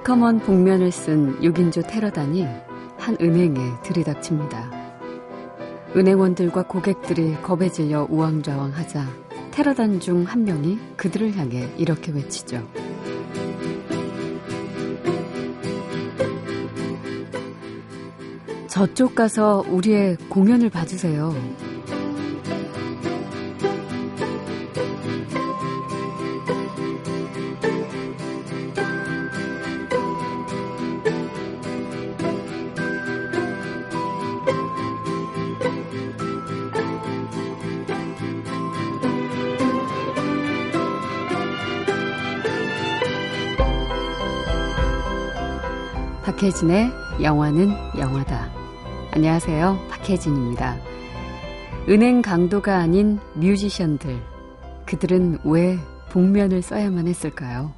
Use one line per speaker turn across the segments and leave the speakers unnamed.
시커먼 복면을 쓴 6인조 테러단이 한 은행에 들이닥칩니다. 은행원들과 고객들이 겁에 질려 우왕좌왕하자 테러단 중 한 명이 그들을 향해 이렇게 외치죠. 저쪽 가서 우리의 공연을 봐주세요. 박혜진의 영화는 영화다. 안녕하세요. 박혜진입니다. 은행 강도가 아닌 뮤지션들. 그들은 왜 복면을 써야만 했을까요?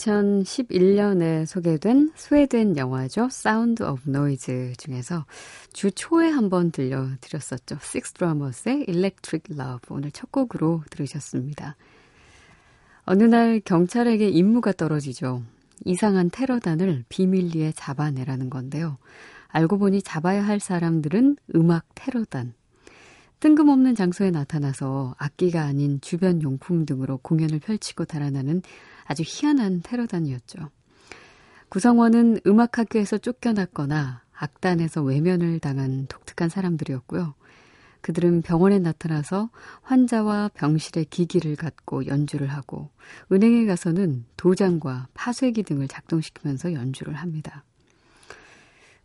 2011년에 소개된 스웨덴 영화죠. Sound of Noise 중에서 주 초에 한번 들려드렸었죠. 식스 드라머스의 Electric Love 오늘 첫 곡으로 들으셨습니다. 어느 날 경찰에게 임무가 떨어지죠. 이상한 테러단을 비밀리에 잡아내라는 건데요. 알고 보니 잡아야 할 사람들은 음악 테러단. 뜬금없는 장소에 나타나서 악기가 아닌 주변 용품 등으로 공연을 펼치고 달아나는 아주 희한한 테러단이었죠. 구성원은 음악학교에서 쫓겨났거나 악단에서 외면을 당한 독특한 사람들이었고요. 그들은 병원에 나타나서 환자와 병실의 기기를 갖고 연주를 하고 은행에 가서는 도장과 파쇄기 등을 작동시키면서 연주를 합니다.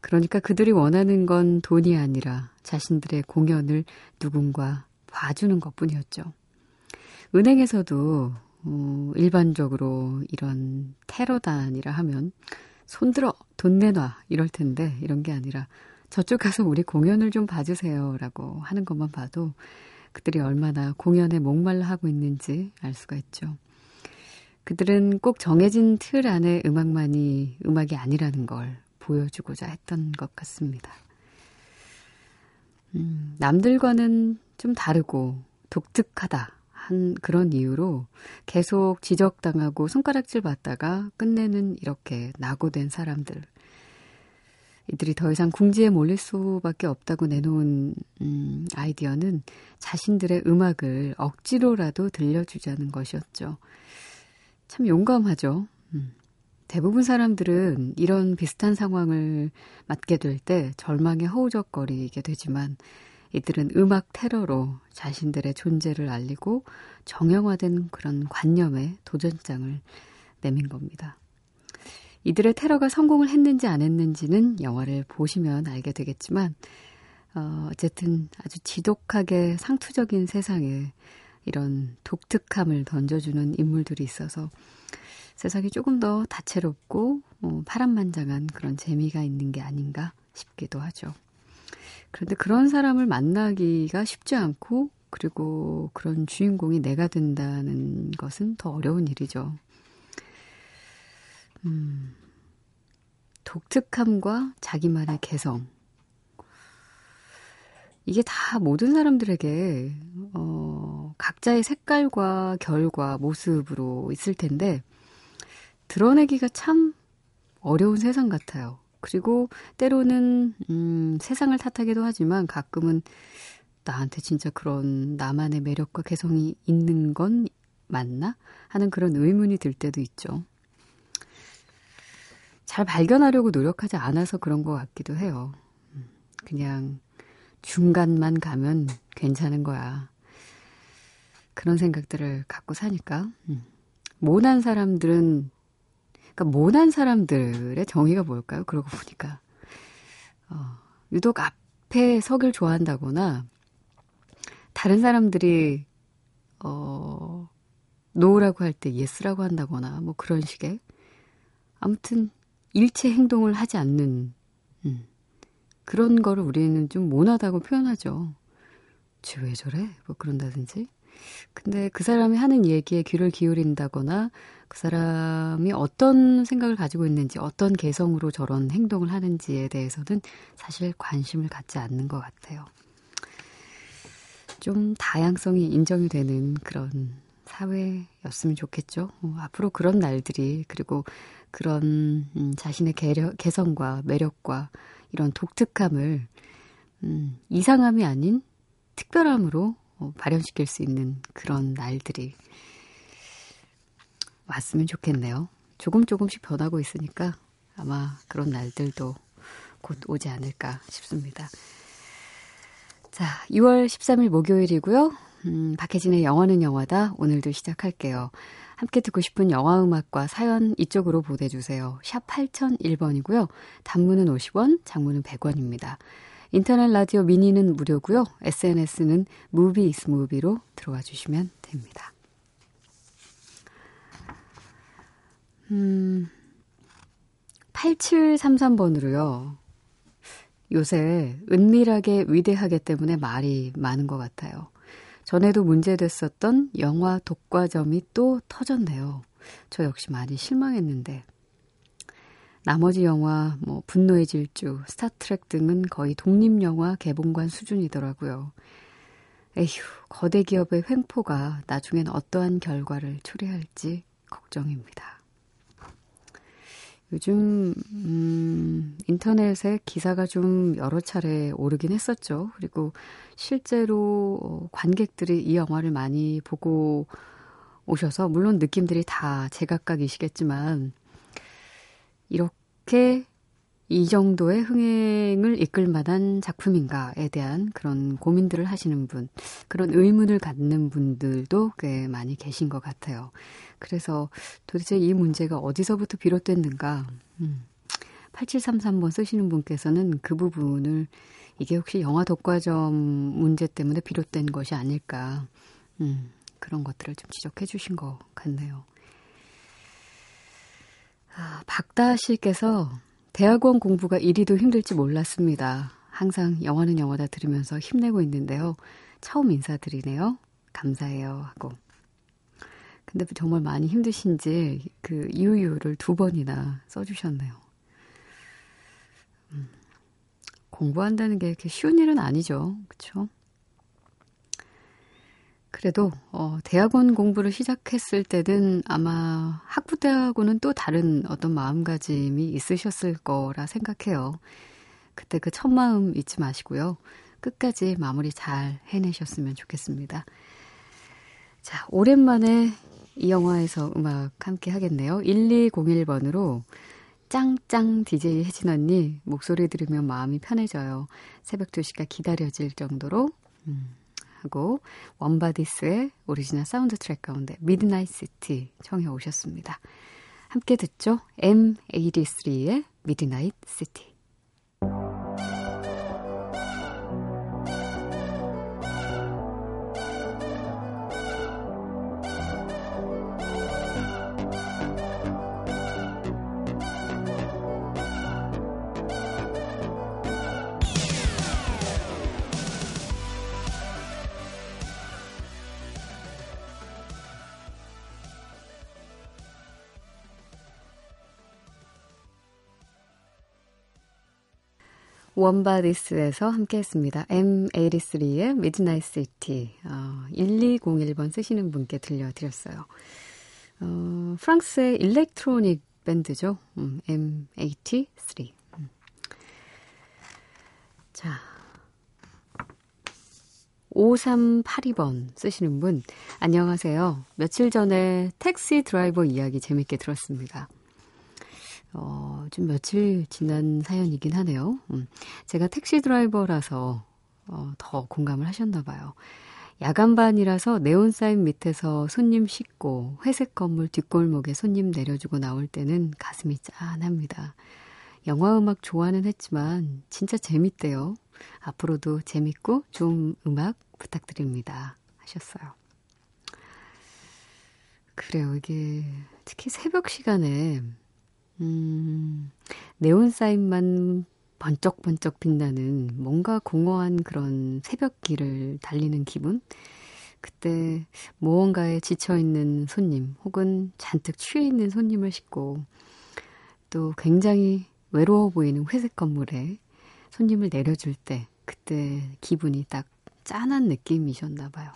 그러니까 그들이 원하는 건 돈이 아니라 자신들의 공연을 누군가 봐주는 것 뿐이었죠. 은행에서도 어, 일반적으로 이런 테러단이라 하면 손들어 돈 내놔 이럴 텐데 이런 게 아니라 저쪽 가서 우리 공연을 좀 봐주세요 라고 하는 것만 봐도 그들이 얼마나 공연에 목말라 하고 있는지 알 수가 있죠. 그들은 꼭 정해진 틀 안에 음악만이 음악이 아니라는 걸 보여주고자 했던 것 같습니다. 음, 남들과는 좀 다르고 독특하다 한 그런 이유로 계속 지적당하고 손가락질 받다가 끝내는 이렇게 낙오된 사람들. 이들이 더 이상 궁지에 몰릴 수밖에 없다고 내놓은 음, 아이디어는 자신들의 음악을 억지로라도 들려주자는 것이었죠. 참 용감하죠. 음. 대부분 사람들은 이런 비슷한 상황을 맞게 될 때 절망에 허우적거리게 되지만 이들은 음악 테러로 자신들의 존재를 알리고 정형화된 그런 관념에 도전장을 내민 겁니다. 이들의 테러가 성공을 했는지 안 했는지는 영화를 보시면 알게 되겠지만, 어, 어쨌든 아주 지독하게 상투적인 세상에 이런 독특함을 던져주는 인물들이 있어서 세상이 조금 더 다채롭고 어, 파란만장한 그런 재미가 있는 게 아닌가 싶기도 하죠. 그런데 그런 사람을 만나기가 쉽지 않고 그리고 그런 주인공이 내가 된다는 것은 더 어려운 일이죠. 음, 독특함과 자기만의 개성. 이게 다 모든 사람들에게, 어, 각자의 색깔과 결과 모습으로 있을 텐데, 드러내기가 참 어려운 세상 같아요. 그리고 때로는 음, 세상을 탓하기도 하지만 가끔은 나한테 진짜 그런 나만의 매력과 개성이 있는 건 맞나? 하는 그런 의문이 들 때도 있죠. 잘 발견하려고 노력하지 않아서 그런 것 같기도 해요. 음, 그냥 중간만 가면 괜찮은 거야. 그런 생각들을 갖고 사니까. 음. 모난 사람들은 그러니까 모난 사람들의 정의가 뭘까요? 그러고 보니까 어, 유독 앞에 서길 좋아한다거나 다른 사람들이 어, no라고 할 때 yes라고 한다거나 뭐 그런 식의 아무튼 일체 행동을 하지 않는 음, 그런 거를 우리는 좀 모나다고 표현하죠. 쟤왜 저래? 뭐 그런다든지. 근데 그 사람이 하는 얘기에 귀를 기울인다거나 그 사람이 어떤 생각을 가지고 있는지 어떤 개성으로 저런 행동을 하는지에 대해서는 사실 관심을 갖지 않는 것 같아요. 좀 다양성이 인정이 되는 그런 사회였으면 좋겠죠. 어, 앞으로 그런 날들이 그리고 그런 음, 자신의 개력, 개성과 매력과 이런 독특함을 음, 이상함이 아닌 특별함으로 어, 발현시킬 수 있는 그런 날들이 왔으면 좋겠네요. 조금 조금씩 변하고 있으니까 아마 그런 날들도 곧 오지 않을까 싶습니다. 자, 6월 13일 목요일이고요. 음, 박혜진의 영화는 영화다. 오늘도 시작할게요. 함께 듣고 싶은 영화 음악과 사연 이쪽으로 보내주세요. 샵 8001번이고요. 단문은 50원, 장문은 100원입니다. 인터넷 라디오 미니는 무료고요. SNS는 무비 이스 무비로 들어와 주시면 됩니다. 음, 8733번으로요. 요새 은밀하게 위대하게 때문에 말이 많은 것 같아요. 전에도 문제됐었던 영화 독과점이 또 터졌네요. 저 역시 많이 실망했는데. 나머지 영화, 뭐, 분노의 질주, 스타트랙 등은 거의 독립영화 개봉관 수준이더라고요. 에휴, 거대 기업의 횡포가 나중엔 어떠한 결과를 초래할지 걱정입니다. 요즘 음, 인터넷에 기사가 좀 여러 차례 오르긴 했었죠. 그리고 실제로 어, 관객들이 이 영화를 많이 보고 오셔서 물론 느낌들이 다 제각각이시겠지만 이렇게 이 정도의 흥행을 이끌 만한 작품인가에 대한 그런 고민들을 하시는 분, 그런 의문을 갖는 분들도 꽤 많이 계신 것 같아요. 그래서 도대체 이 문제가 어디서부터 비롯됐는가, 음, 8733번 쓰시는 분께서는 그 부분을 이게 혹시 영화 독과점 문제 때문에 비롯된 것이 아닐까, 음, 그런 것들을 좀 지적해 주신 것 같네요. 아, 박다 씨께서 대학원 공부가 이리도 힘들지 몰랐습니다. 항상 영화는 영화다 들으면서 힘내고 있는데요. 처음 인사드리네요. 감사해요. 하고. 근데 정말 많이 힘드신지 그 유유를 두 번이나 써주셨네요. 음, 공부한다는 게 이렇게 쉬운 일은 아니죠. 그쵸? 그래도 어, 대학원 공부를 시작했을 때는 아마 학부 때하고는 또 다른 어떤 마음가짐이 있으셨을 거라 생각해요. 그때 그 첫 마음 잊지 마시고요. 끝까지 마무리 잘 해내셨으면 좋겠습니다. 자, 오랜만에 이 영화에서 음악 함께 하겠네요. 1201번으로 짱짱 DJ 혜진 언니 목소리 들으면 마음이 편해져요. 새벽 2시가 기다려질 정도로 음. 하고 Warm Bodies의 오리지널 사운드 트랙 가운데 Midnight City 청해 오셨습니다. 함께 듣죠. M83의 Midnight City. Warm Bodies에서 함께 했습니다. M83의 Midnight City. 어, 1201번 쓰시는 분께 들려드렸어요. 어, 프랑스의 일렉트로닉 밴드죠. 음, M83. 음. 자. 5382번 쓰시는 분, 안녕하세요. 며칠 전에 Taxi Driver 이야기 재밌게 들었습니다. 어, 좀 며칠 지난 사연이긴 하네요. 음, 제가 택시 드라이버라서 어, 더 공감을 하셨나 봐요. 야간반이라서 네온사인 밑에서 손님 싣고 회색 건물 뒷골목에 손님 내려주고 나올 때는 가슴이 짠합니다. 영화 음악 좋아는 했지만 진짜 재밌대요. 앞으로도 재밌고 좋은 음악 부탁드립니다. 하셨어요. 그래요. 이게 특히 새벽 시간에 음, 네온 사인만 번쩍번쩍 빛나는 뭔가 공허한 그런 새벽길을 달리는 기분? 그때 무언가에 지쳐있는 손님 혹은 잔뜩 취해 있는 손님을 싣고 또 굉장히 외로워 보이는 회색 건물에 손님을 내려줄 때 그때 기분이 딱 짠한 느낌이셨나 봐요.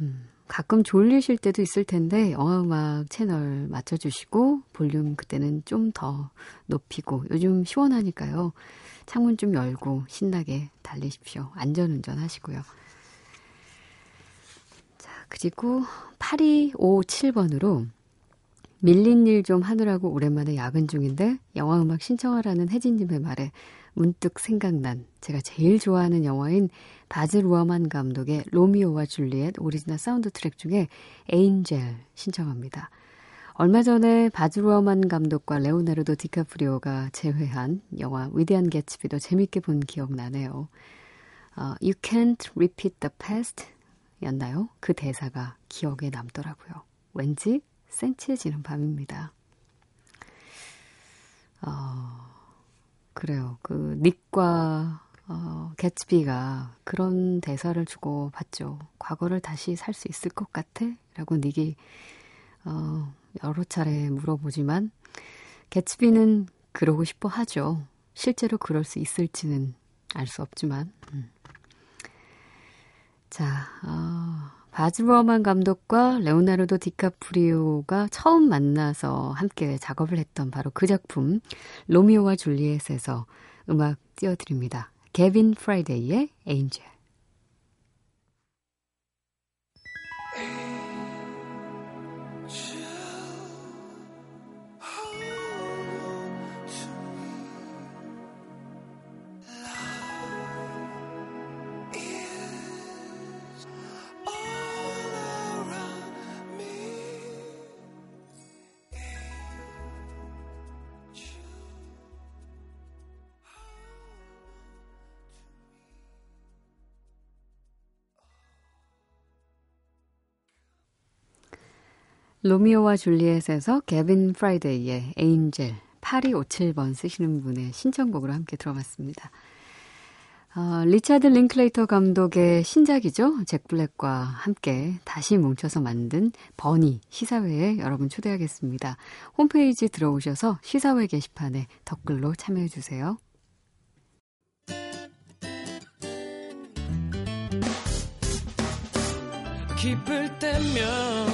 음, 가끔 졸리실 때도 있을 텐데 영화음악 채널 맞춰주시고 볼륨 그때는 좀 더 높이고 요즘 시원하니까요. 창문 좀 열고 신나게 달리십시오. 안전운전 하시고요. 자, 그리고 8257번으로 밀린 일 좀 하느라고 오랜만에 야근 중인데 영화음악 신청하라는 혜진님의 말에 문득 생각난 제가 제일 좋아하는 영화인 바즈 루어만 감독의 로미오와 줄리엣 오리지널 사운드 트랙 중에 Angel 신청합니다. 얼마 전에 바즈 루어만 감독과 레오나르도 디카프리오가 재회한 영화 위대한 개츠비도 재밌게 본 기억 나네요. 어, You can't repeat the past 였나요? 그 대사가 기억에 남더라고요. 왠지 센치해지는 밤입니다. 어, 그래요. 그 닉과 어, 개츠비가 그런 대사를 주고 받죠. 과거를 다시 살 수 있을 것 같아? 라고 닉이 어, 여러 차례 물어보지만 개츠비는 그러고 싶어 하죠. 실제로 그럴 수 있을지는 알 수 없지만. 음. 자, 어, 바즈버만 감독과 레오나르도 디카프리오가 처음 만나서 함께 작업을 했던 바로 그 작품 로미오와 줄리엣에서 음악 띄워드립니다. 개빈 프라이데이의 에인젤. 로미오와 줄리엣에서 개빈 프라이데이의 Angel 8257번 쓰시는 분의 신청곡으로 함께 들어봤습니다. 어, 리차드 링클레이터 감독의 신작이죠. 잭 블랙과 함께 다시 뭉쳐서 만든 버니 시사회에 여러분 초대하겠습니다. 홈페이지 들어오셔서 시사회 게시판에 댓글로 참여해 주세요. 기쁠 때면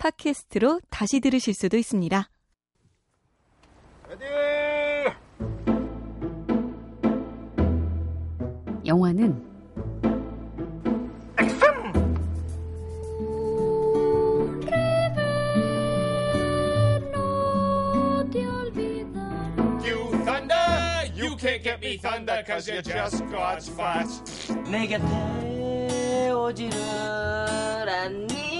팟캐스트로 다시 들으실 수도 있습니다. 영화는 액션! can't get me thunder cause you're just God's fat. 내 곁에 오지를 않니?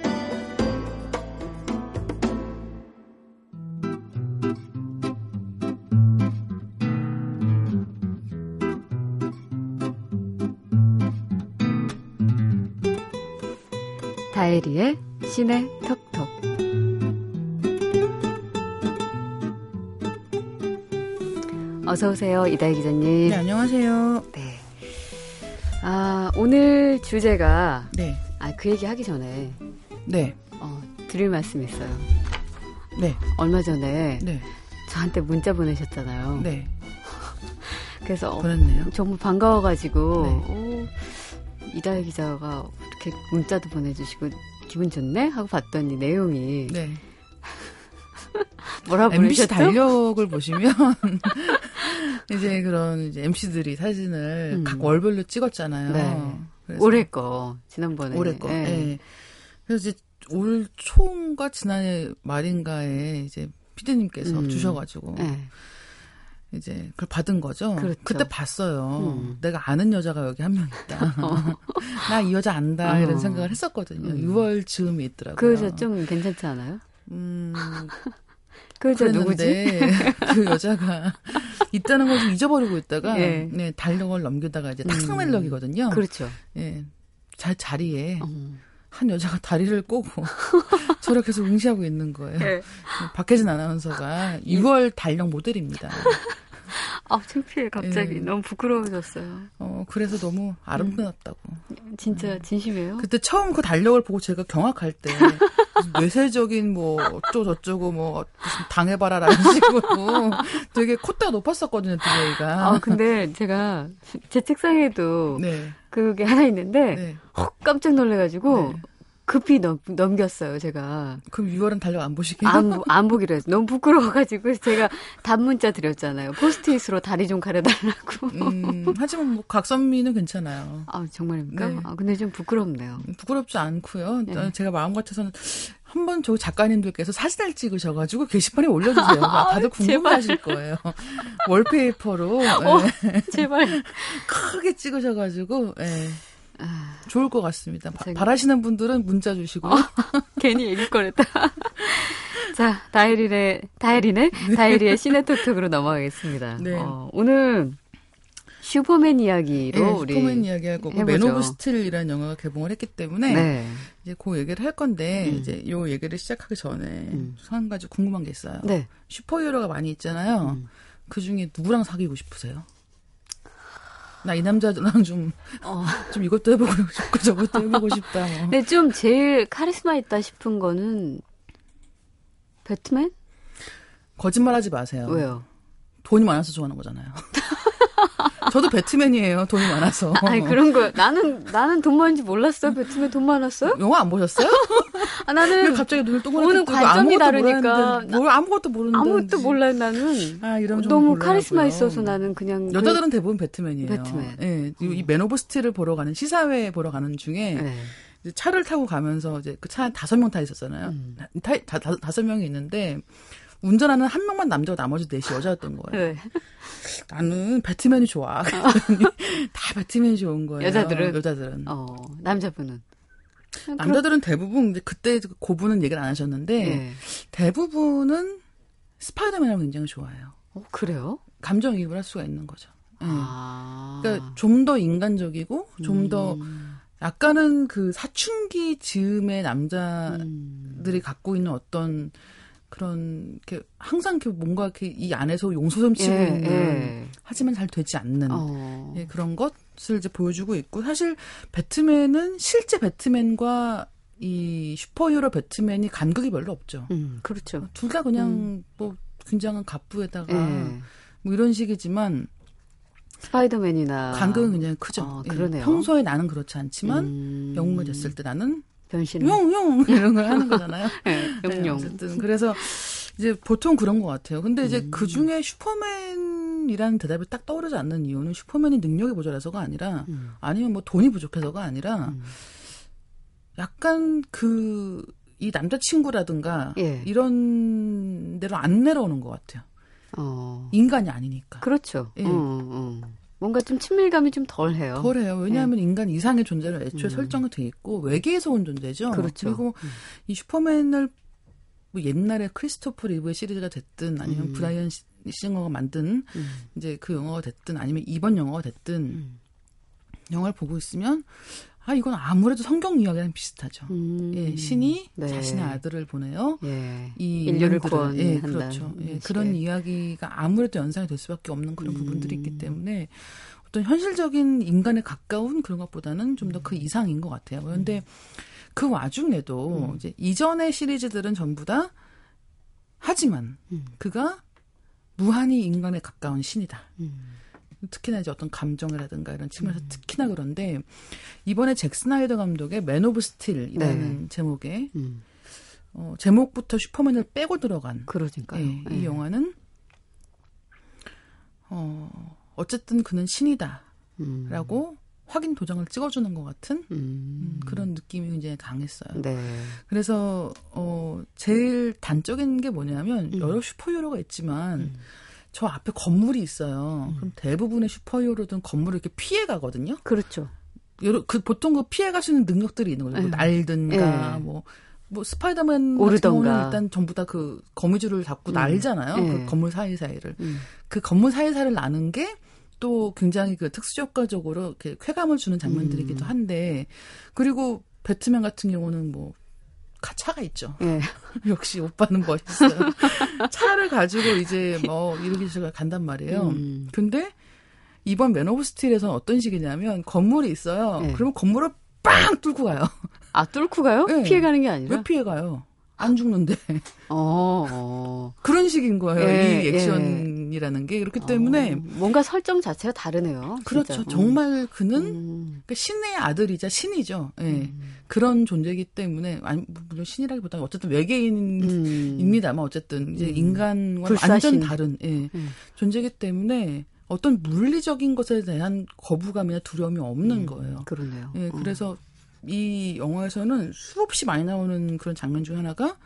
다혜리의 시내 톡톡 어서 오세요, 이다희 기자님.
네, 안녕하세요.
네. 아, 오늘 주제가
네.
아, 그 얘기 하기 전에
네.
어, 드릴 말씀이 있어요.
네.
얼마 전에
네.
저한테 문자 보내셨잖아요.
네.
그래서 어,
보냈네요.
정말 반가워가지고
네.
오, 이다희 기자가 이렇게 문자도 보내주시고 기분 좋네 하고 봤더니 내용이
네.
뭐라
MBC
보내셨죠?
달력을 보시면 이제 그런 이제 MC들이 사진을
음.
각 월별로 찍었잖아요.
네. 올해 거 지난번에
올해 거.
예.
예. 그래서 이제 올 초인가 지난해 말인가에 이제 피디님께서
음.
주셔가지고
예.
이제 그걸 받은 거죠.
그렇죠.
때 봤어요.
음.
내가 아는 여자가 여기 한 명 있다. 나이 여자 안다
어.
이런 생각을 했었거든요.
음.
6월 즈음이 있더라고요.
그 여자 좀 괜찮지 않아요?
음,
그 여자 누구지?
그 여자가 있다는 걸 좀 잊어버리고 있다가
예.
네, 달력을 넘기다가 이제 탁상
음. 그렇죠.
예. 자, 자리에
어.
한 여자가 다리를 꼬고 저를 계속 응시하고 있는 거예요.
예.
박혜진 아나운서가 6월 달력 모델입니다.
아, 창피해 갑자기
예.
너무 부끄러워졌어요.
어, 그래서 너무 아름답다고.
진짜 진심이에요?
그때 처음 그 달력을 보고 제가 경악할 때 뇌세적인 뭐 어쩌고 저쩌고 뭐 무슨 당해봐라 라는 식으로 되게 콧대가 높았었거든요, DJ가.
아 근데 제가 제 책상에도
네.
그게 하나 있는데
네.
헉 깜짝 놀래가지고
네.
급히 넘, 넘겼어요 제가
그럼 6월은 달력 안 보시게요?
안, 보- 안 보기로 했어요 너무 부끄러워가지고 제가 단문자 드렸잖아요 포스트잇으로 다리 좀 가려달라고
음, 하지만 뭐 각선미는 괜찮아요.
아 정말입니까?
네.
아 근데 좀 부끄럽네요
부끄럽지 않고요.
네.
제가 마음 같아서는 한번 저 작가님들께서 사진을 찍으셔가지고 게시판에 올려주세요. 다들 궁금해하실 거예요. 월페이퍼로
어.
예,
제발
크게 찍으셔가지고 예,
아,
좋을 것 같습니다. 바, 바라시는 분들은 문자 주시고
괜히 얘기 꺼냈다 자 다혜리의 다혜리네 다혜리의 시네 talk talk으로 넘어가겠습니다
네.
어, 오늘 슈퍼맨 이야기로
예,
우리
슈퍼맨 이야기할 거고. Man of Steel이라는 영화가 개봉을 했기 때문에
네.
이제 그 얘기를 할 건데
음.
이제 요 얘기를 시작하기 전에
음.
한 가지 궁금한 게 있어요.
네.
슈퍼히어로가 많이 있잖아요.
음.
그 중에 누구랑 사귀고 싶으세요? 나 이 남자랑 좀,
어.
좀 이것도 해보고 싶고 저것도 해보고 싶다. 뭐.
근데 좀 제일 카리스마 있다 싶은 거는 배트맨?
거짓말 하지 마세요.
왜요?
돈이 많아서 좋아하는 거잖아요. 저도 배트맨이에요. 돈이 많아서.
아니 그런 거 나는 나는 돈 많은지 몰랐어요. 배트맨 돈 많았어요?
영화 안 보셨어요? 아왜
나는
갑자기 눈을 동그랗게 뜨고
관점이 다르니까
뭘 아무것도 모르는데
아무것도 몰라요 나는.
아, 좀
너무
곤란하고요.
카리스마 있어서 나는 그냥
여자들은 대부분 배트맨이에요.
배트맨.
예, 이 Man of Steel을 보러 가는 시사회 보러 가는 중에
그, 네.
차를 타고 가면서 이제 그 차 다섯 명 타 있었잖아요.
음.
다, 다, 다, 다섯 명이 있는데 운전하는 한 명만 남자고 나머지 넷이 여자였던 거예요.
네.
나는 배트맨이 좋아. 그랬더니 다 배트맨이 좋은 거예요.
여자들은?
여자들은.
어 남자분은
남자들은 대부분 그때 그분은 얘기를 안 하셨는데
네.
대부분은 스파이더맨을 굉장히 좋아해요.
어 그래요?
감정이입을 할 수가 있는 거죠. 예.
아.
그러니까 좀 더 인간적이고 좀더
음.
약간은 그 사춘기 즈음의 남자들이
음.
갖고 있는 어떤 그런 이렇게 항상 이렇게 뭔가 이렇게 이 안에서 용서점치고
예,
있는
예.
하지만 잘 되지 않는
어.
예, 그런 것을 이제 보여주고 있고 사실 배트맨은 실제 배트맨과 이 슈퍼히어로 배트맨이 간극이 별로 없죠.
음 그렇죠.
둘 다 그냥 뭐 굉장한 갑부에다가
예.
뭐 이런 식이지만
스파이더맨이나
간극은 굉장히 크죠.
아,
예,
그러네요.
평소에 나는 그렇지 않지만
음.
영웅이 됐을 때 나는
변신.
용용 이런 걸 하는 거잖아요.
네,
네,
용용.
어쨌든 그래서 이제 보통 그런 것 같아요. 근데 이제
음.
그 중에 슈퍼맨이라는 대답이 딱 떠오르지 않는 이유는 슈퍼맨이 능력이 모자라서가 아니라
음.
아니면 뭐 돈이 부족해서가 아니라
음.
약간 그 이 남자친구라든가
예.
이런 데로 안 내려오는 것 같아요.
어.
인간이 아니니까.
그렇죠.
예.
어, 어. 뭔가 좀 친밀감이 좀 덜해요.
덜해요. 왜냐하면 인간 이상의 존재로 애초에
음.
설정이 돼 있고 외계에서 온 존재죠.
그렇죠.
그리고
음.
이 슈퍼맨을 뭐 옛날에 크리스토퍼 리브의 시리즈가 됐든 아니면
음.
브라이언 시- 싱어가 만든
음.
이제 그 영화가 됐든 아니면 이번 영화가 됐든
음.
영화를 보고 있으면 아 이건 아무래도 성경 이야기랑 비슷하죠.
음.
예, 신이
네.
자신의 아들을 보내요.
예.
이
인류를 구원한다는
예, 그렇죠. 예. 그런 이야기가 아무래도 연상이 될 수밖에 없는 그런
음.
부분들이 있기 때문에 어떤 현실적인 인간에 가까운 그런 것보다는 좀더
음.
그 이상인 것 같아요. 그런데 그 와중에도
음.
이제 이전의 시리즈들은 전부 다 하지만
음.
그가 무한히 인간에 가까운 신이다.
음.
특히나 이제 어떤 감정이라든가 이런 측면에서
음.
특히나 그런데 이번에 잭 스나이더 감독의 Man of Steel이라는 제목의
음.
어, 제목부터 슈퍼맨을 빼고 들어간
그러니까요.
예,
예.
이 영화는 어 어쨌든 그는 신이다라고
음.
확인 도장을 찍어주는 것 같은
음.
음, 그런 느낌이 굉장히 강했어요.
네.
그래서 어 제일 단적인 게 뭐냐면
음.
여러 슈퍼히어로가 있지만
음.
저 앞에 건물이 있어요.
음.
그럼 대부분의 슈퍼히어로들은 건물을 이렇게 피해 가거든요.
그렇죠.
여러 그 보통 그 피해 갈 수 있는 능력들이 있는 거죠. 뭐
예.
날든가
예.
뭐. 뭐 스파이더맨 같은
오르던가.
경우는 일단 전부 다 그 거미줄을 잡고
음.
날잖아요.
예.
그 건물 사이사이를.
음.
그 건물 사이사이를 나는 게 또 굉장히 그 특수 효과적으로 이렇게 쾌감을 주는 장면들이기도
음.
한데 그리고 배트맨 같은 경우는 뭐 가- 차가 있죠.
예.
역시 오빠는 멋있어요. 차를 가지고 이제 뭐 이렇게 저렇게 간단 말이에요.
음.
근데 이번 Man of Steel에서는 어떤 식이냐면 건물이 있어요.
네.
그러면 건물을 빵 뚫고 가요.
아, 뚫고 가요?
예.
피해가는 게 아니라?
왜 피해 가요? 안 죽는데.
어, 어.
그런 식인 거예요.
예,
이 액션이라는 게. 그렇기
어,
때문에
뭔가 설정 자체가 다르네요.
그렇죠.
진짜.
정말 그는
음.
그러니까 신의 아들이자 신이죠. 예.
음.
그런 존재이기 때문에 아니 물론 신이라기보다는 어쨌든 외계인입니다만 어쨌든 이제
음.
인간과. 완전 다른 예.
음.
존재이기 때문에 어떤 물리적인 것에 대한 거부감이나 두려움이 없는
음,
거예요.
그러네요.
예,
어.
그래서 이 영화에서는 수없이 많이 나오는 그런 장면 중 하나가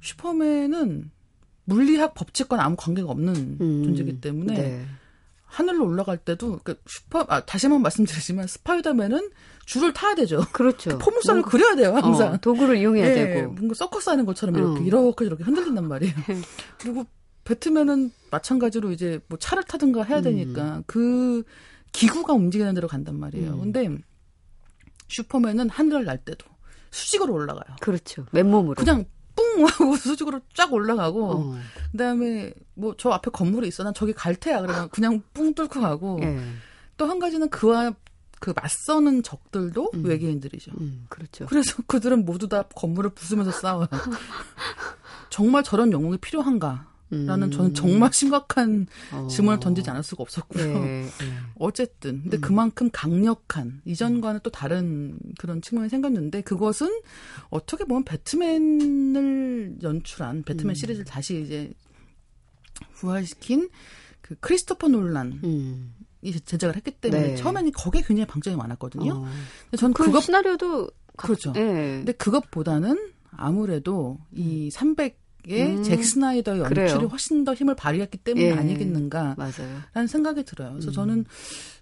슈퍼맨은 물리학 법칙과 아무 관계가 없는
음.
존재이기 때문에
네.
하늘로 올라갈 때도 그러니까 슈퍼 아, 다시 한번 말씀드리지만 스파이더맨은 줄을 타야 되죠.
그렇죠.
포물선을
뭔가-
그려야 돼요 항상.
어, 도구를 이용해야
예,
되고.
뭔가 서커스 하는 것처럼 이렇게
어.
이렇게 이렇게 흔들린단 말이에요. 그리고 배트맨은 마찬가지로 이제 뭐 차를 타든가 해야
음.
되니까 그 기구가 움직이는 대로 간단 말이에요.
음.
근데 슈퍼맨은 하늘을 날 때도 수직으로 올라가요.
그렇죠. 맨몸으로.
그냥 뿡 하고 수직으로 쫙 올라가고
어.
그다음에 뭐 저 앞에 건물이 있어 난 저기 갈 테야 그러면 그냥 뿡 뚫고 가고
예.
또한 가지는 그와 그 맞서는 적들도
음.
외계인들이죠.
음, 그렇죠.
그래서 그들은 모두 다 건물을 부수면서 싸워요. 정말 저런 영웅이 필요한가? 라는
음.
저는 정말 심각한
어.
질문을 던지지 않을 수가 없었고요.
예, 예.
어쨌든 근데
음.
그만큼 강력한 이전과는 또 다른 그런 측면이 생겼는데 그것은 어떻게 보면 배트맨을 연출한 배트맨
음.
시리즈를 다시 이제 부활시킨 그 크리스토퍼 놀란이
음.
제작을 했기 때문에
네.
처음에는 거기에 굉장히 방점이 많았거든요.
어.
근데 저는
그
그것
시나리오도 각-
그렇죠.
예.
근데 그것보다는 아무래도 이 300의
음.
잭 스나이더의 연출이
그래요.
훨씬 더 힘을 발휘했기 때문이
예.
아니겠는가라는
맞아요.
생각이 들어요. 그래서
음.
저는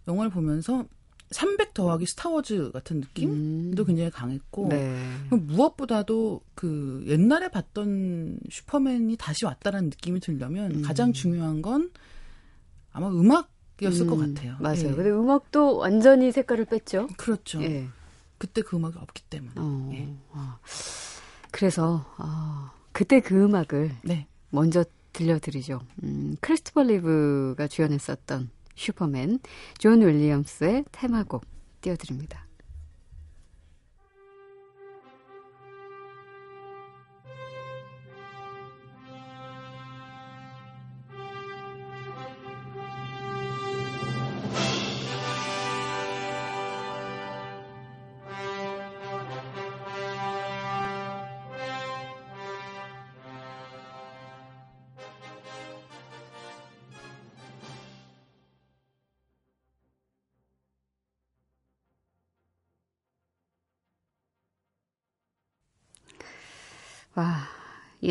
영화를 보면서 300 더하기 스타워즈 같은 느낌도
음.
굉장히 강했고
네.
무엇보다도 그 옛날에 봤던 슈퍼맨이 다시 왔다라는 느낌이 들려면
음.
가장 중요한 건 아마 음악이었을 것
음,
같아요.
맞아요.
예.
근데 음악도 완전히 색깔을 뺐죠.
그렇죠.
예.
그때 그 음악이 없기 때문에.
어,
예.
어. 그래서 어, 그때 그 음악을
네.
먼저 들려드리죠. 음, 크리스토퍼 리브가 주연했었던 슈퍼맨 존 윌리엄스의 테마곡 띄워드립니다.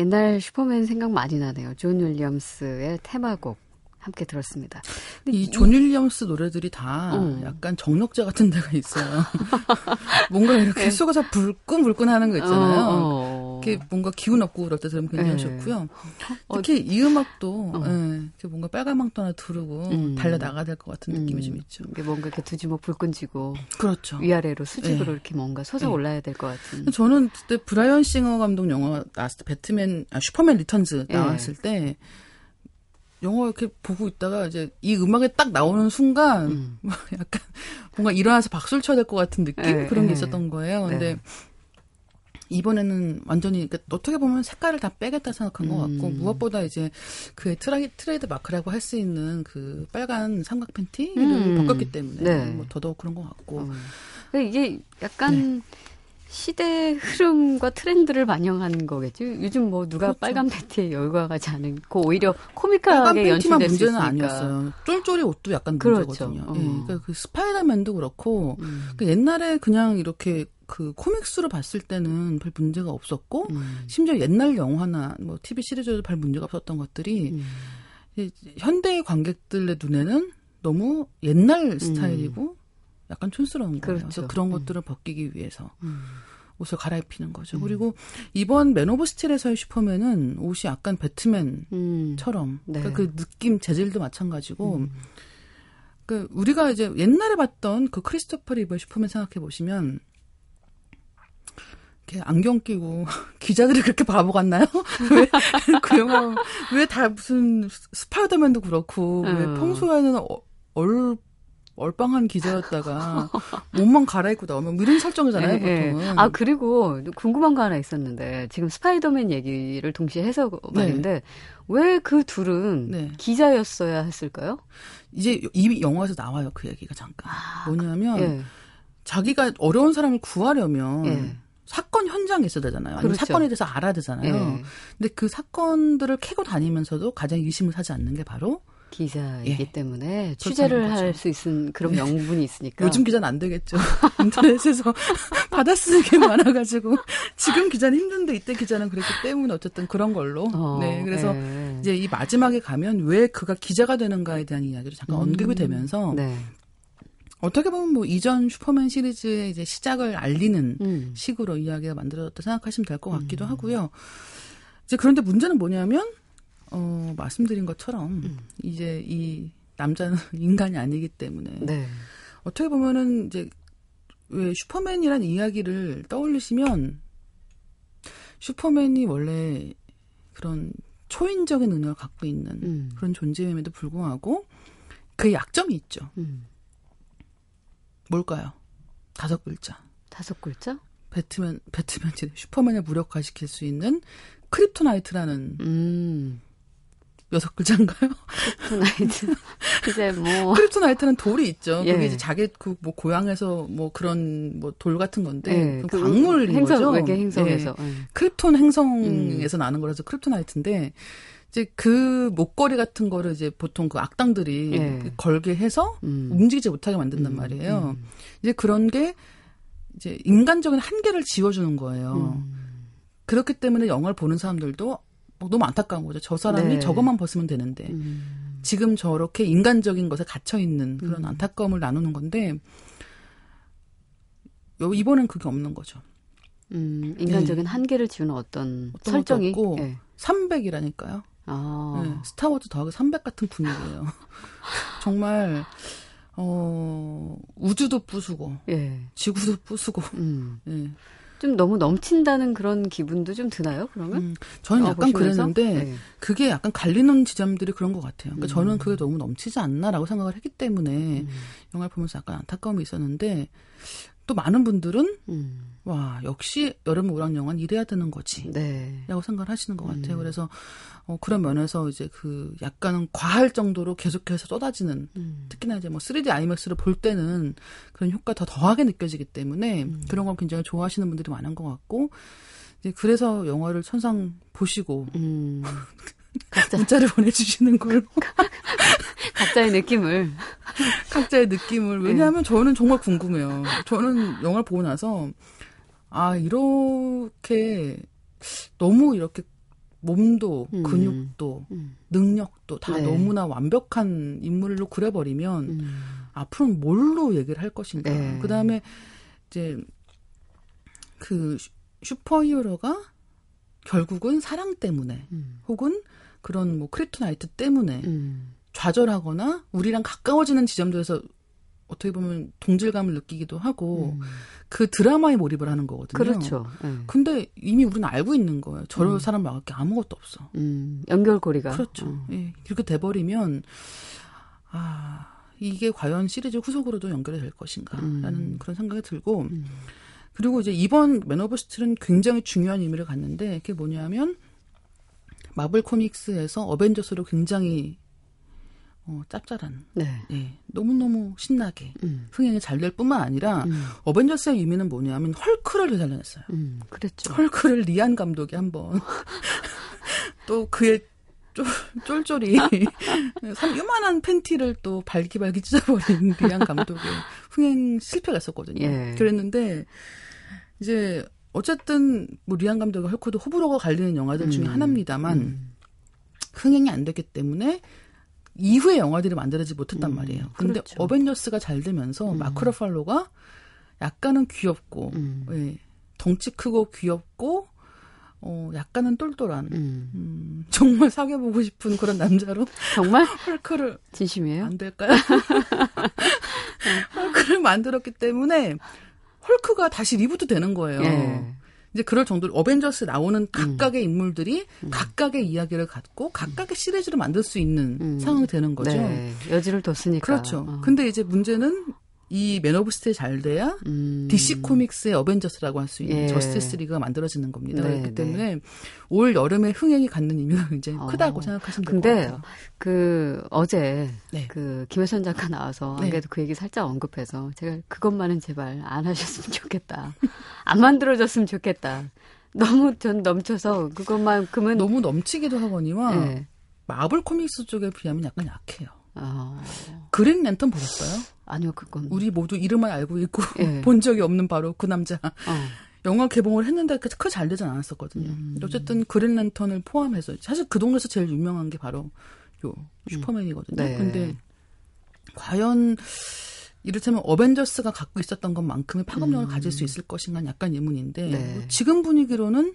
옛날 슈퍼맨 생각 많이 나네요. 존 윌리엄스의 테마곡 함께 들었습니다. 근데
이존 윌리엄스 노래들이 다
음.
약간 정력제 같은 데가 있어요. 뭔가 이렇게 속에서 불끈불끈 하는 거 있잖아요.
어, 어.
이렇게 뭔가 기운 없고 그럴 때 들으면 굉장히
네.
좋고요.
어,
특히 이 음악도
어.
예, 뭔가 빨간망토 하나 두르고
음.
달려 나가야 될 것 같은 느낌이
음,
좀 있죠.
이게 뭔가 이렇게 두 주먹 불끈 쥐고
그렇죠.
위아래로 수직으로
네.
이렇게 뭔가 솟아
네.
올라야 될 것 같은.
저는 그때 브라이언 싱어 감독 영화 나왔을 때 배트맨 아 슈퍼맨 리턴즈
예.
나왔을 때 영화 이렇게 보고 있다가 이제 이 음악이 딱 나오는 순간
음.
뭐 약간 뭔가 일어나서 박수를 쳐야 될 것 같은 느낌
예,
그런 게
예.
있었던 거예요.
네.
근데 이번에는 완전히 그러니까 어떻게 보면 색깔을 다 빼겠다 생각한 것 같고
음.
무엇보다 이제 그의 트라이, 트레이드 마크라고 할 수 있는 그 빨간 삼각 팬티를
음.
벗겼기 때문에
네.
뭐 더더욱 그런 것 같고
어. 근데 이게 약간
네.
시대 흐름과 트렌드를 반영한 거겠지. 요즘 뭐 누가
그렇죠.
빨간 팬티에 열과하지 않고 오히려
빨간
코미컬하게
팬티만
연출될 수
문제는
있으니까.
아니었어요. 쫄쫄이 옷도 약간
그렇죠.
문제거든요.
어.
예, 그러니까 그 스파이더맨도 그렇고
음.
그 옛날에 그냥 이렇게 그 코믹스로 봤을 때는 별 문제가 없었고
음.
심지어 옛날 영화나 뭐 TV 시리즈도 별 문제가 없었던 것들이
음.
이 현대 관객들의 눈에는 너무 옛날 스타일이고 약간 촌스러운 거예요.
음. 그렇죠.
그래서 그런
음.
것들을 벗기기 위해서
음.
옷을 갈아입히는 거죠.
음.
그리고 이번 맨 오브 스틸에서의 슈퍼맨은 옷이 약간 배트맨
음.
처럼
네.
그러니까 그 느낌 재질도 마찬가지고
음.
그 우리가 이제 옛날에 봤던 그 크리스토퍼 리브의 슈퍼맨 생각해 보시면 이렇게 안경 끼고 기자들이 그렇게 바보 같나요? 왜 그 영화 왜 다 무슨 스파이더맨도 그렇고 왜
음.
평소에는 어- 얼 얼빵한 기자였다가 몸만 갈아입고 나오면 뭐 이런 설정이잖아요
예, 예.
보통은.
아 그리고 궁금한 거 하나 있었는데 지금 스파이더맨 얘기를 동시에 해서 말인데 왜그 둘은
네.
기자였어야 했을까요?
이제 이 영화에서 나와요 그 얘기가 잠깐. 뭐냐면
예.
자기가 어려운 사람을 구하려면
예.
사건 현장에 있어야 되잖아요.
그렇죠.
사건에 대해서 알아야 되잖아요.
예.
근데 그 사건들을 캐고 다니면서도 가장 의심을 사지 않는 게 바로
기자이기
예.
때문에 취재를. 할 수 있는 그런 명분이 있으니까.
요즘 기자는 안 되겠죠. 인터넷에서 받아쓰는 게 많아가지고 지금 기자는 힘든데 이때 기자는 그랬기 때문에 어쨌든 그런 걸로.
어,
네, 그래서
예.
이제 이 마지막에 가면 왜 그가 기자가 되는가에 대한 이야기를 잠깐
음.
언급이 되면서
네.
어떻게 보면 뭐 이전 슈퍼맨 시리즈의 이제 시작을 알리는
음.
식으로 이야기가 만들어졌다 생각하시면 될 것 같기도 하고요. 이제 그런데 문제는 뭐냐면 어 말씀드린 것처럼
음.
이제 이 남자는 인간이 아니기 때문에
네.
어떻게 보면은 이제 왜 슈퍼맨이란 이야기를 떠올리시면 슈퍼맨이 원래 그런 초인적인 능력을 갖고 있는
음.
그런 존재임에도 불구하고 그 약점이 있죠.
음.
뭘까요? 다섯 글자.
다섯 글자?
배트맨, 배트맨, 슈퍼맨을 무력화시킬 수 있는 크립토나이트라는
음.
여섯 글자인가요?
투나이트. 이제 뭐.
크립토나이트는 돌이 있죠.
예.
그게 이제 자기 그 뭐 고향에서 뭐 그런 뭐 돌 같은 건데
예,
그
그
광물인
행성,
거죠.
외계 행성에서.
예.
예.
크립톤 행성에서
음.
나는 거라서 크립토나이트인데 이제 그 목걸이 같은 거를 이제 보통 그 악당들이
예.
걸게 해서
음.
움직이지 못하게 만든단
음,
말이에요.
음.
이제 그런 게 이제 인간적인 한계를 지워주는 거예요.
음.
그렇기 때문에 영화를 보는 사람들도 뭐 너무 안타까운 거죠. 저 사람이
네.
저것만 벗으면 되는데
음.
지금 저렇게 인간적인 것에 갇혀 있는 그런
음.
안타까움을 나누는 건데 요 이번엔 그게 없는 거죠.
음, 인간적인 한계를 지우는 어떤,
어떤
설정이.
없고
예.
300이라니까요.
아.
네, 스타워즈 더하기 300 같은 분위기예요. 정말 어 우주도 부수고
예.
지구도 부수고.
음.
예.
좀 너무 넘친다는 그런 기분도 좀 드나요, 그러면?
음, 저는
어,
약간
보시면서?
그랬는데
네.
그게 약간 갈리는 지점들이 그런 것 같아요. 그러니까
음.
저는 그게 너무 넘치지 않나라고 생각을 했기 때문에
음.
영화를 보면서 약간 안타까움이 있었는데 또 많은 분들은
음.
와 역시 여름 오락 영화는 이래야 되는 거지.
네.
라고 생각을 하시는 것 같아요.
음.
그래서 어, 그런 면에서 이제 그 약간은 과할 정도로 계속해서 쏟아지는
음.
특히나 이제 뭐 3D IMAX를 볼 때는 그런 효과 더 더하게 느껴지기 때문에
음.
그런 걸 굉장히 좋아하시는 분들이 많은 것 같고 이제 그래서 영화를 천상 보시고
음. 각자,
문자를 보내주시는 걸
각자의 느낌을.
각자의 느낌을 왜냐하면 저는 정말 궁금해요. 저는 영화를 보고 나서 아 이렇게 너무 이렇게 몸도
음.
근육도
음.
능력도 다
네.
너무나 완벽한 인물로 그려버리면
음.
앞으로는 뭘로 얘기를 할 것인가.
네.
그 다음에 이제 그 su- superhero가 결국은 사랑 때문에
음.
혹은 그런 뭐 크립토나이트 때문에
음.
좌절하거나 우리랑 가까워지는 지점들에서 어떻게 보면 동질감을 느끼기도 하고
음.
그 드라마에 몰입을 하는 거거든요.
그렇죠. 예.
근데 이미 우리는 알고 있는 거예요. 저럴
음.
사람 막을 게 아무것도 없어.
음. 연결고리가.
그렇죠.
어.
예. 이렇게 돼버리면 아 이게 과연 시리즈 후속으로도 연결이 될 것인가라는
음.
그런 생각이 들고
음.
그리고 이제 이번 맨 오브 스틸은 굉장히 중요한 의미를 갖는데 그게 뭐냐면 마블 코믹스에서 어벤져스로 굉장히 어, 짭짤한
네.
예, 너무너무 신나게
음.
흥행이 잘 될 뿐만 아니라
음.
어벤져스의 의미는 뭐냐면 헐크를 되살려냈어요.
음. 그랬죠.
헐크를 리안 감독이 한번 또 그의 쫄, 쫄쫄이 참 요만한 팬티를 또 발기발기 찢어버린 리안 감독의 흥행 실패가 있었거든요.
예.
그랬는데 이제 어쨌든 뭐 리안 감독의 헐크도 호불호가 갈리는 영화들 중에
음.
하나입니다만
음.
흥행이 안 됐기 때문에 이후에 영화들이 만들어지지 못했단
음,
말이에요. 근데
그렇죠.
어벤져스가 잘 되면서
음.
마크 러팔로가 약간은 귀엽고
음.
예, 덩치 크고 귀엽고 어 약간은 똘똘한
음.
음, 정말 사귀어 보고 싶은 그런 남자로
정말
헐크를
진심이에요?
안 될까요? 헐크를 만들었기 때문에 헐크가 다시 reboot 되는 거예요.
예.
이제 그럴 정도로 어벤져스 나오는 각각의 인물들이
음.
각각의 이야기를 갖고 각각의 시리즈를 만들 수 있는
음.
상황이 되는 거죠.
네. 여지를 뒀으니까.
그렇죠.
어.
근데 이제 문제는 이 맨 오브 스틸이 잘 돼야
음.
DC 코믹스의 어벤져스라고 할 수 있는
예.
저스티스 리그가 만들어지는 겁니다.
네,
그렇기
네.
때문에 올 여름에 흥행이 갖는 의미가 굉장히
어.
크다고 생각하시면 될것
근데
같아요.
그 어제
네.
그 김혜선 작가 나와서 안
네.
그래도 그 얘기 살짝 언급해서 제가 그것만은 제발 안 하셨으면 좋겠다. 안 만들어졌으면 좋겠다. 너무 전 넘쳐서 그것만큼은
너무 넘치기도 하거니와
네.
마블 코믹스 쪽에 비하면 약간 약해요.
어,
그린 랜턴 보셨어요?
아니요 그건
우리 모두 이름을 알고 있고
예.
본 적이 없는 바로 그 남자.
어,
영화 개봉을 했는데 크게 잘 되진 않았었거든요.
음.
어쨌든 그린 랜턴을 포함해서 사실 그 동네에서 제일 유명한 게 바로 요 슈퍼맨이거든요.
네.
근데 과연 이를테면 어벤져스가 갖고 있었던 것만큼의 파급력을
음.
가질 수 있을 것인가 약간 의문인데
네.
뭐 지금 분위기로는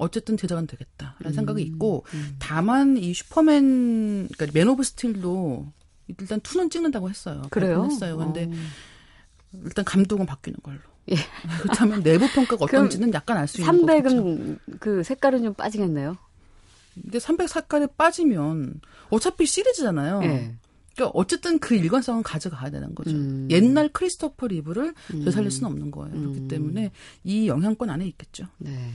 어쨌든 제작은 되겠다라는 생각이 있고
음.
다만 이 슈퍼맨 그러니까 맨 오브 스틸도 일단 two는 찍는다고 했어요.
그래요?
했어요. 근데
어.
일단 감독은 바뀌는 걸로.
예.
그렇다면 내부 평가가 어떤지는 약간 알 수 있는 거죠.
300은 그 색깔은 좀 빠지겠네요.
근데 300 색깔이 빠지면 어차피 시리즈잖아요.
예.
그러니까 어쨌든 그 일관성은 가져가야 되는 거죠.
음.
옛날 크리스토퍼 리브를
음.
되살릴 수는 없는 거예요. 그렇기
음.
때문에 이 영향권 안에 있겠죠.
네.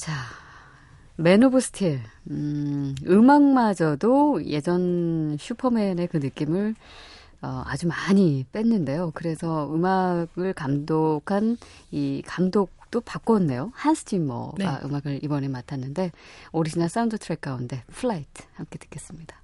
자, 맨 오브 스틸. 음, 음악마저도 예전 슈퍼맨의 그 느낌을 어, 아주 많이 뺐는데요. 그래서 음악을 감독한 이 감독도 바꿨네요. 한스 짐머가
네.
음악을 이번에 맡았는데 오리지널 사운드 트랙 가운데 플라이트 함께 듣겠습니다.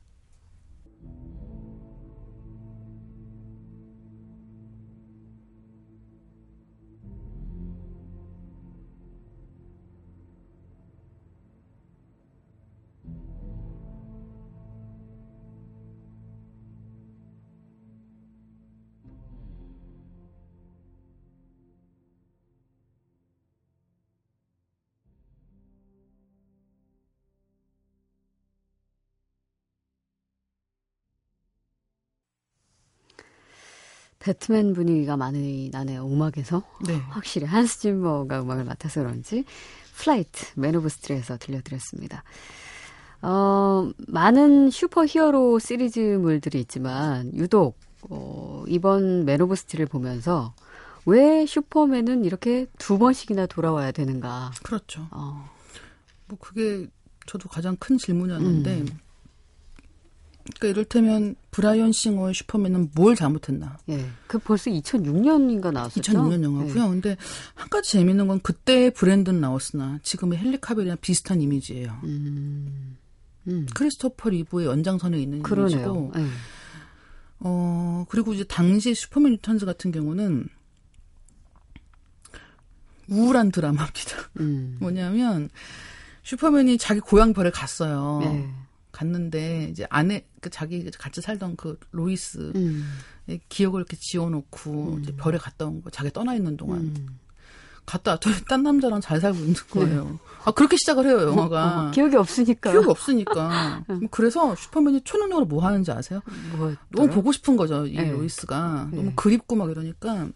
배트맨 분위기가 많이 나네요. 음악에서.
네.
확실히 한스 짐머가 음악을 맡아서 그런지 플라이트 맨 오브 스틸에서 들려드렸습니다. 어, 많은 슈퍼 히어로 시리즈물들이 있지만 유독 어, 이번 맨 오브 스틸을 보면서 왜 슈퍼맨은 이렇게 두 번씩이나 돌아와야 되는가?
그렇죠.
어,
뭐 그게 저도 가장 큰 질문이었는데
음.
그러니까 이를테면 브라이언 싱어의 슈퍼맨은 뭘 잘못했나?
예, 그 벌써 2006년인가 나왔었죠.
2006년 영화고요.
예.
근데 한 가지 재밌는 건 그때의 브랜든 라우스나 지금의 헨리 카빌이랑 비슷한 이미지예요.
음, 음,
크리스토퍼 리브의 연장선에 있는
그러네요.
이미지고
예.
어, 그리고 이제 당시 슈퍼맨 리턴즈 같은 경우는 우울한 드라마입니다.
음,
뭐냐면 슈퍼맨이 자기 고향 별에 갔어요.
예.
갔는데 이제 아내 그 자기 같이 살던 그 로이스
음,
의 기억을 이렇게 지워놓고 이제 별에 갔다 온 거 자기 떠나 있는 동안
음,
갔다 왔더니 딴 남자랑 잘 살고 있는 거예요. 네. 아 그렇게 시작을 해요 영화가.
어, 기억이 없으니까.
기억이 없으니까. 그래서 슈퍼맨이 초능력으로 뭐 하는지 아세요? 뭐 너무 보고 싶은 거죠 이 네. 로이스가 너무 그립고 막 이러니까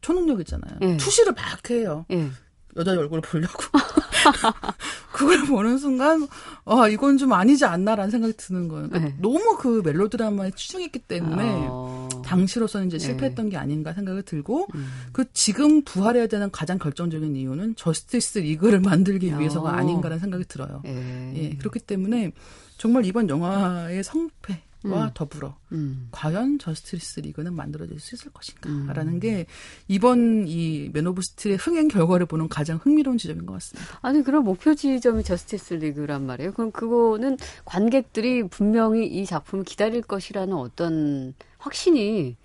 초능력 있잖아요. 예. 투시를 막 해요. 예. 여자 얼굴을 보려고. 그걸 보는 순간, 아, 이건 좀 아니지 않나라는 생각이 드는 거예요. 그러니까 네. 너무 그 멜로드라마에 치중했기 때문에, 어... 당시로서는 이제 네. 실패했던 네. 게 아닌가 생각이 들고, 음. 그 지금 부활해야 되는 가장 결정적인 이유는 저스티스 리그를 만들기 위해서가 어... 아닌가라는 생각이 들어요. 예. 예. 그렇기 때문에, 정말 이번 영화의 성패, 와 음. 더불어 음. 과연 저스티스 리그는 만들어질 수 있을 것인가라는 음. 게 이번 이 맨오브 스틸의 흥행 결과를 보는 가장 흥미로운 지점인 것 같습니다.
아니 그럼 목표 지점이 저스티스 리그란 말이에요. 그럼 그거는 관객들이 분명히 이 작품을 기다릴 것이라는 어떤 확신이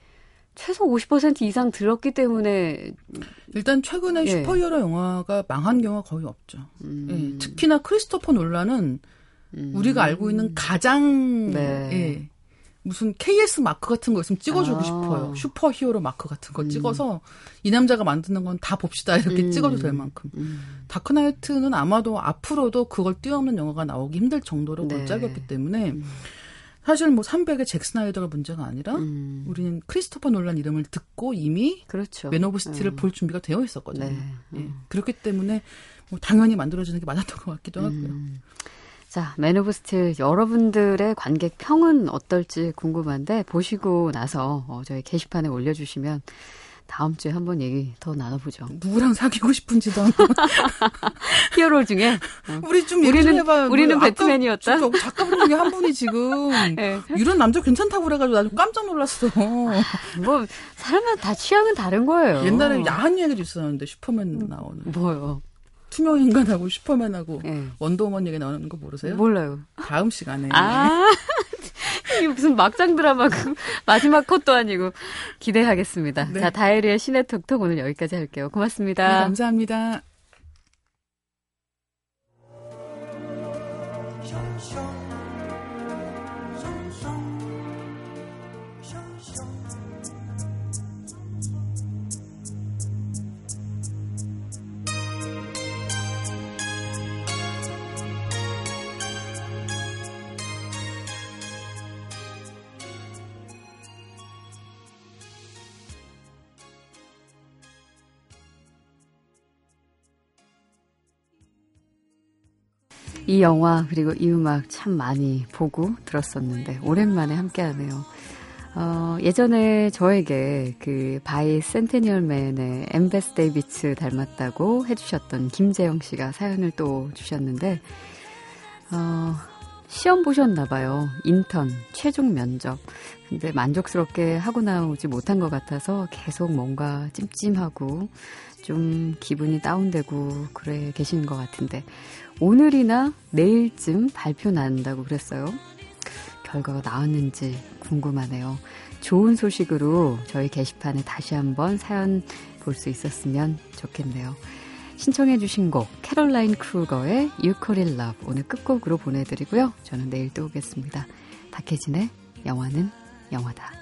최소 50% 이상 들었기 때문에
일단 최근에 예. 슈퍼히어로 영화가 망한 경우가 거의 없죠. 음. 예. 특히나 크리스토퍼 놀란은 음. 우리가 알고 있는 가장 네. 예, 무슨 KS 마크 같은 거 있으면 찍어주고 아. 싶어요. 슈퍼 히어로 마크 같은 거 음. 찍어서 이 남자가 만드는 건 다 봅시다 이렇게 음. 찍어도 될 만큼. 음. 다크나이트는 아마도 앞으로도 그걸 뛰어넘는 영화가 나오기 힘들 정도로 네. 걸작이었기 때문에 음. 사실 뭐 300의 잭 스나이더가 문제가 아니라 음. 우리는 크리스토퍼 놀란 이름을 듣고 이미 그렇죠. 맨 오브 스틸을 음. 볼 준비가 되어 있었거든요. 네. 예. 그렇기 때문에 뭐 당연히 만들어지는 게 맞았던 것 같기도 하고요.
자, 맨 오브 스틸 여러분들의 관객 평은 어떨지 궁금한데 보시고 나서 어, 저희 게시판에 올려주시면 다음 주에 한번 얘기 더 나눠보죠.
누구랑 사귀고 싶은지도
히어로 중에
어. 우리 좀 우리는 해봐.
우리는 뭐 배트맨이었다.
작가분 중에 한 분이 지금 네. 이런 남자 괜찮다고 그래가지고 나도 깜짝 놀랐어.
뭐 사람마다 다 취향은 다른 거예요.
옛날에 야한 얘기도 있었는데 슈퍼맨 나오는.
뭐요?
투명 인간하고 슈퍼맨 하고 네. 원더우먼 얘기 나오는 거 모르세요?
몰라요.
다음 시간에.
아. 이게 무슨 막장 드라마 그 마지막 컷도 아니고 기대하겠습니다. 네. 자, 다이리의 시네 톡톡 오늘 여기까지 할게요. 고맙습니다. 네,
감사합니다.
이 영화 그리고 이 음악 참 많이 보고 들었었는데 오랜만에 함께하네요. 어, 예전에 저에게 그 바이센테니얼 맨의 엠베스 데이비츠 닮았다고 해주셨던 김재영 씨가 사연을 또 주셨는데 어, 시험 보셨나봐요. 인턴 최종 면접. 근데 만족스럽게 하고 나오지 못한 것 같아서 계속 뭔가 찜찜하고 좀 기분이 다운되고 그래 계시는 것 같은데 오늘이나 내일쯤 발표 난다고 그랬어요. 결과가 나왔는지 궁금하네요. 좋은 소식으로 저희 게시판에 다시 한번 사연 볼 수 있었으면 좋겠네요. 신청해 주신 곡 캐롤라인 크루거의 You Call It Love 오늘 끝곡으로 보내드리고요. 저는 내일 또 오겠습니다. 박혜진의 영화는 영화다.